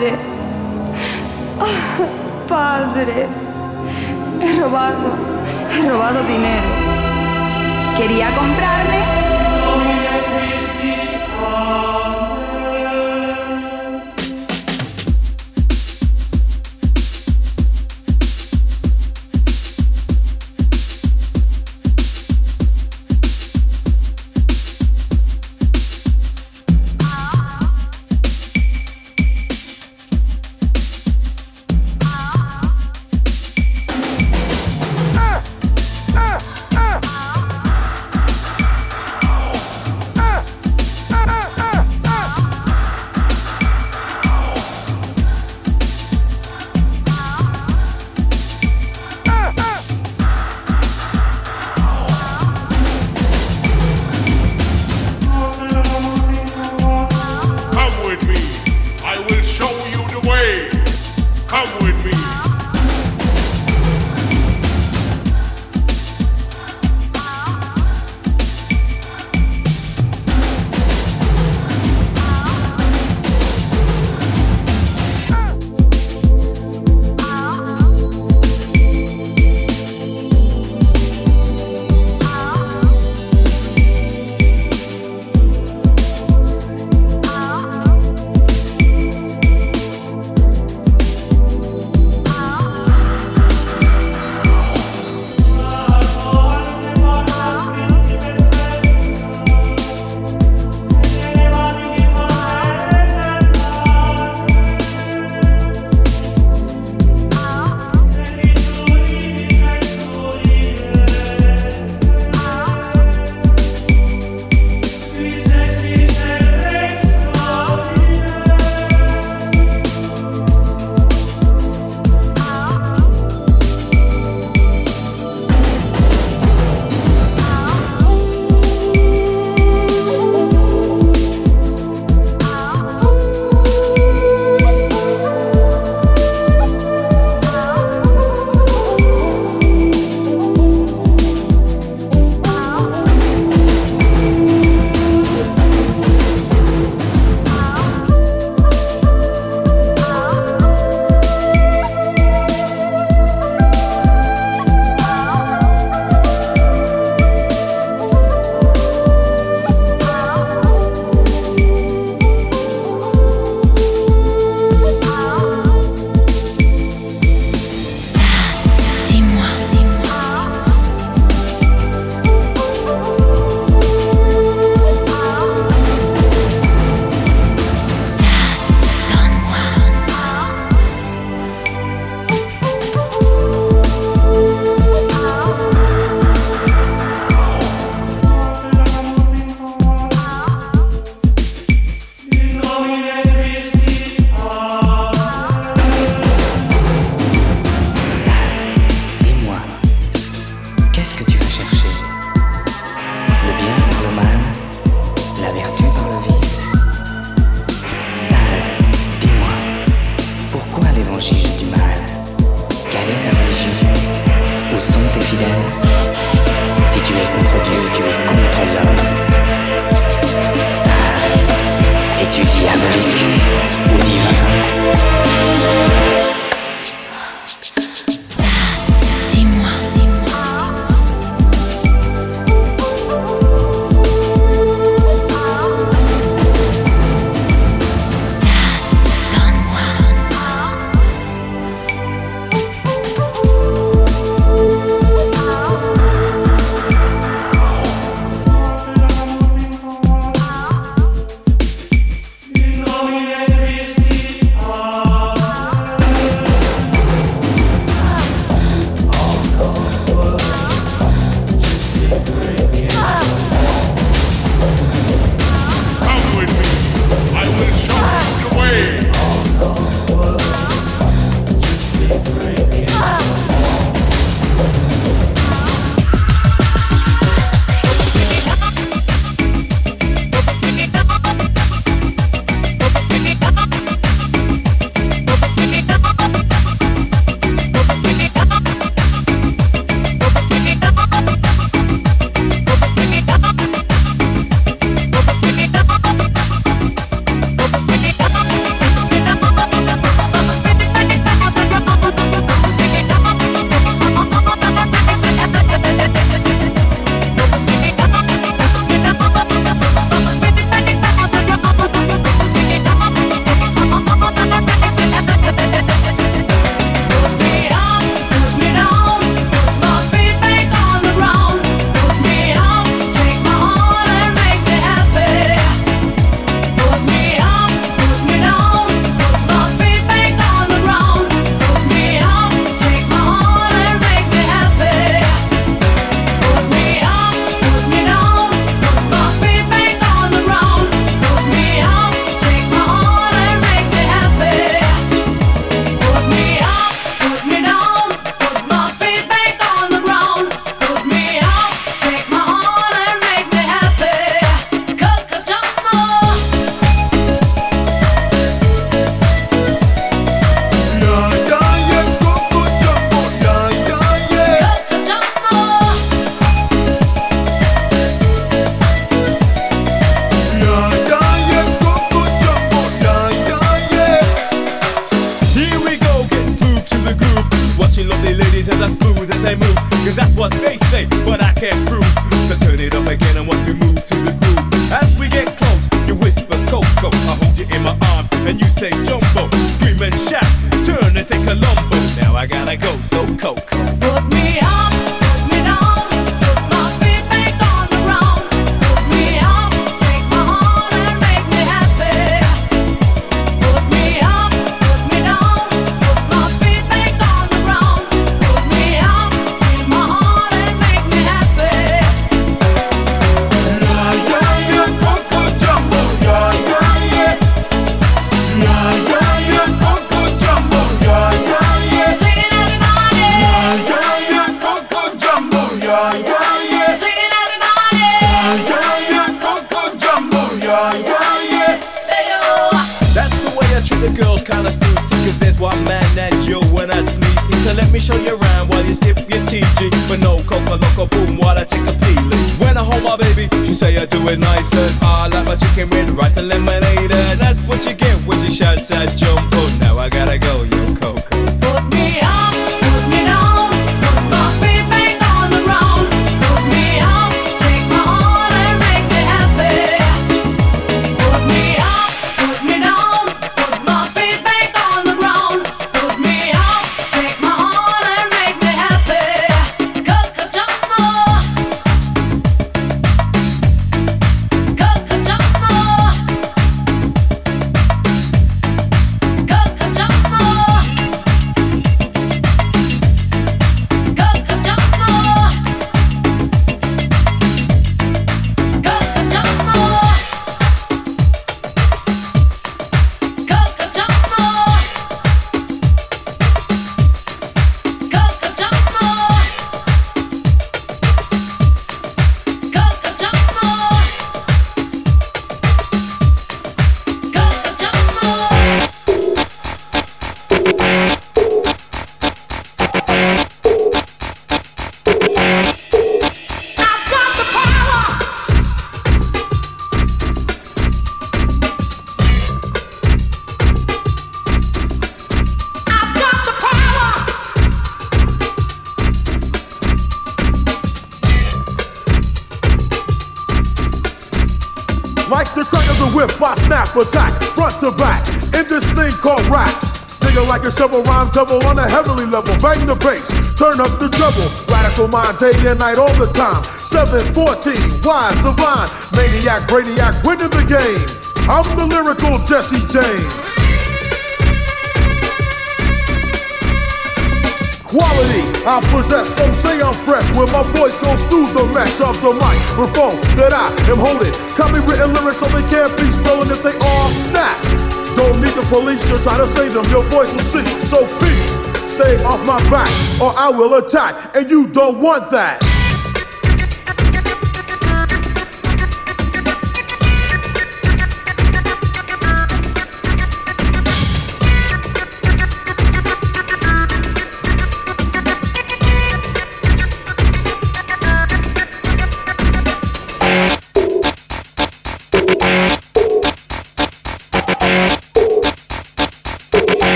mía? Turn up the treble. Radical mind day and night all the time. 714, wise, divine, maniac, brainiac, winning the game. I'm the lyrical Jesse James. Quality I possess, some say I'm fresh When my voice goes through the mesh of the microphone That I am holding Copywritten lyrics so they can't be stolen if they all snap don't need the police to try to save them, your voice will see. So peace, stay off my back, or I will attack, and you don't want that.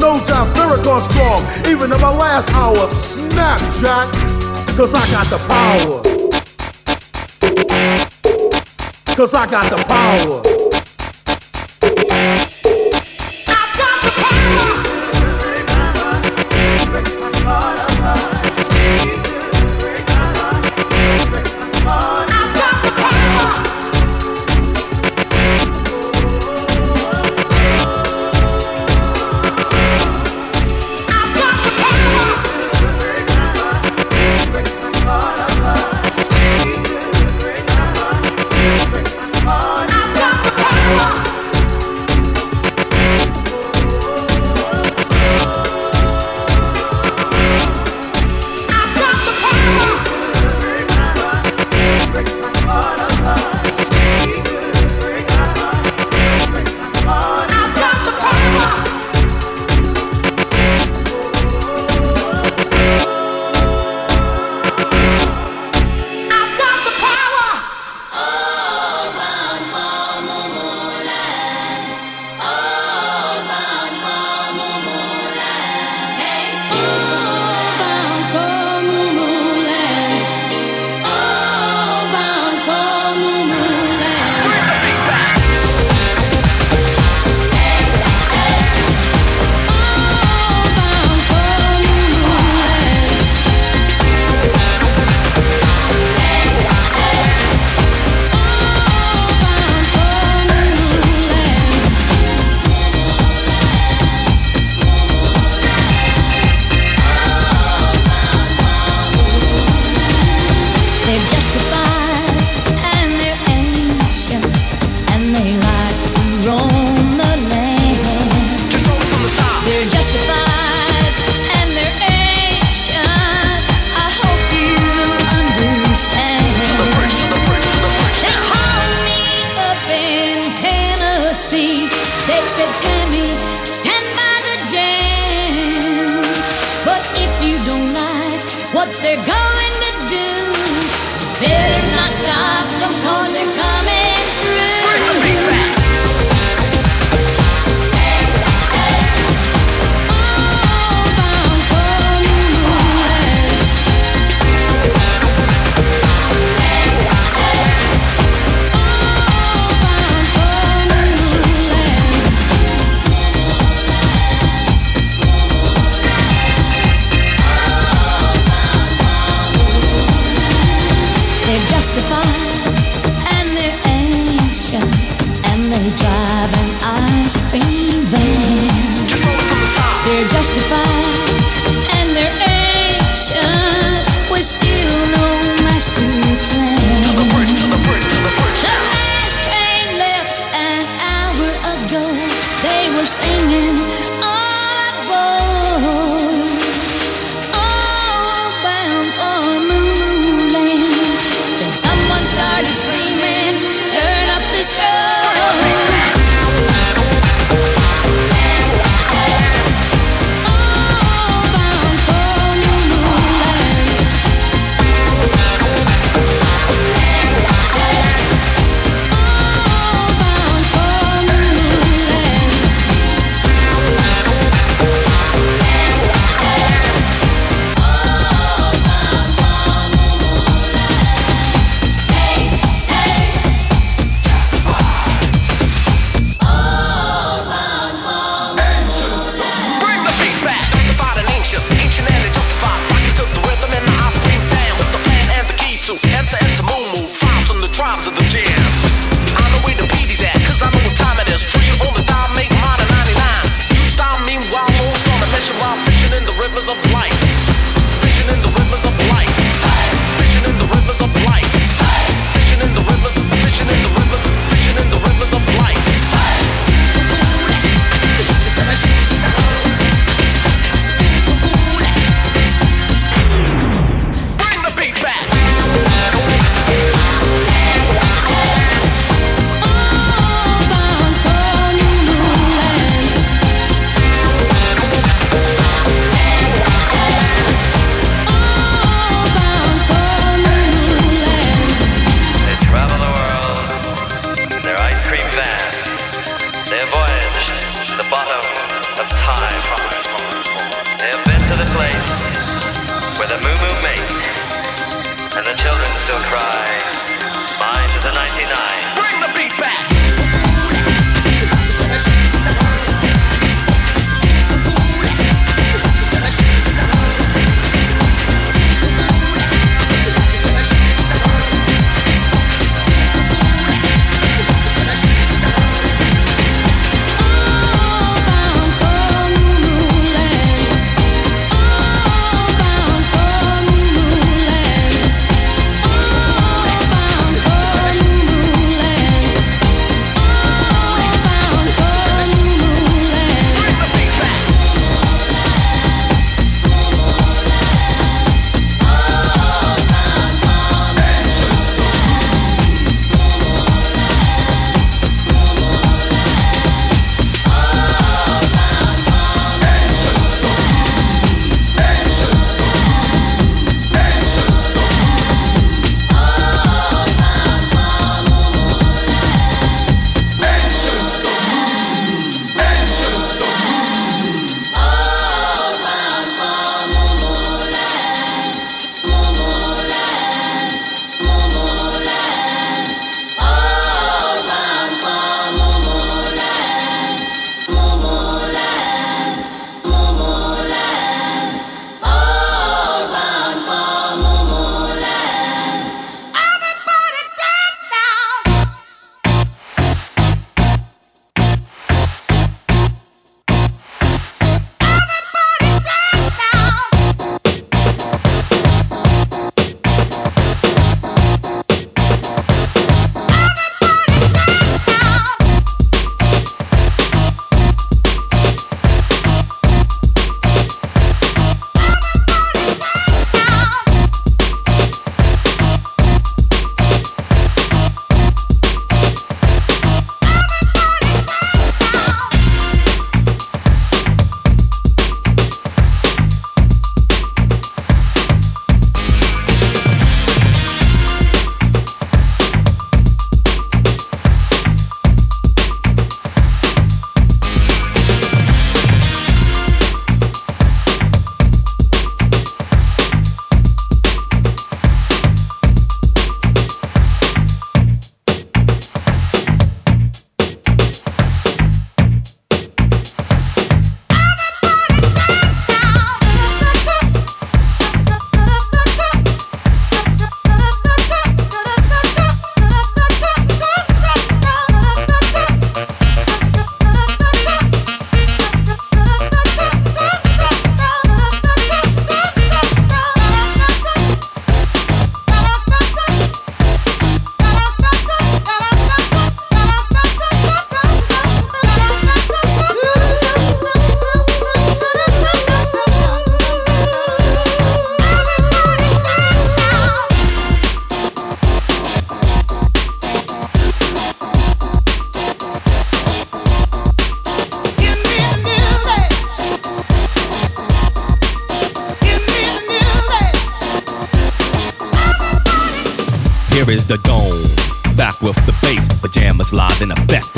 no miracle strong. Even in my last hour, Snapchat, cause I got the power. Cause I got the power.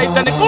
Titan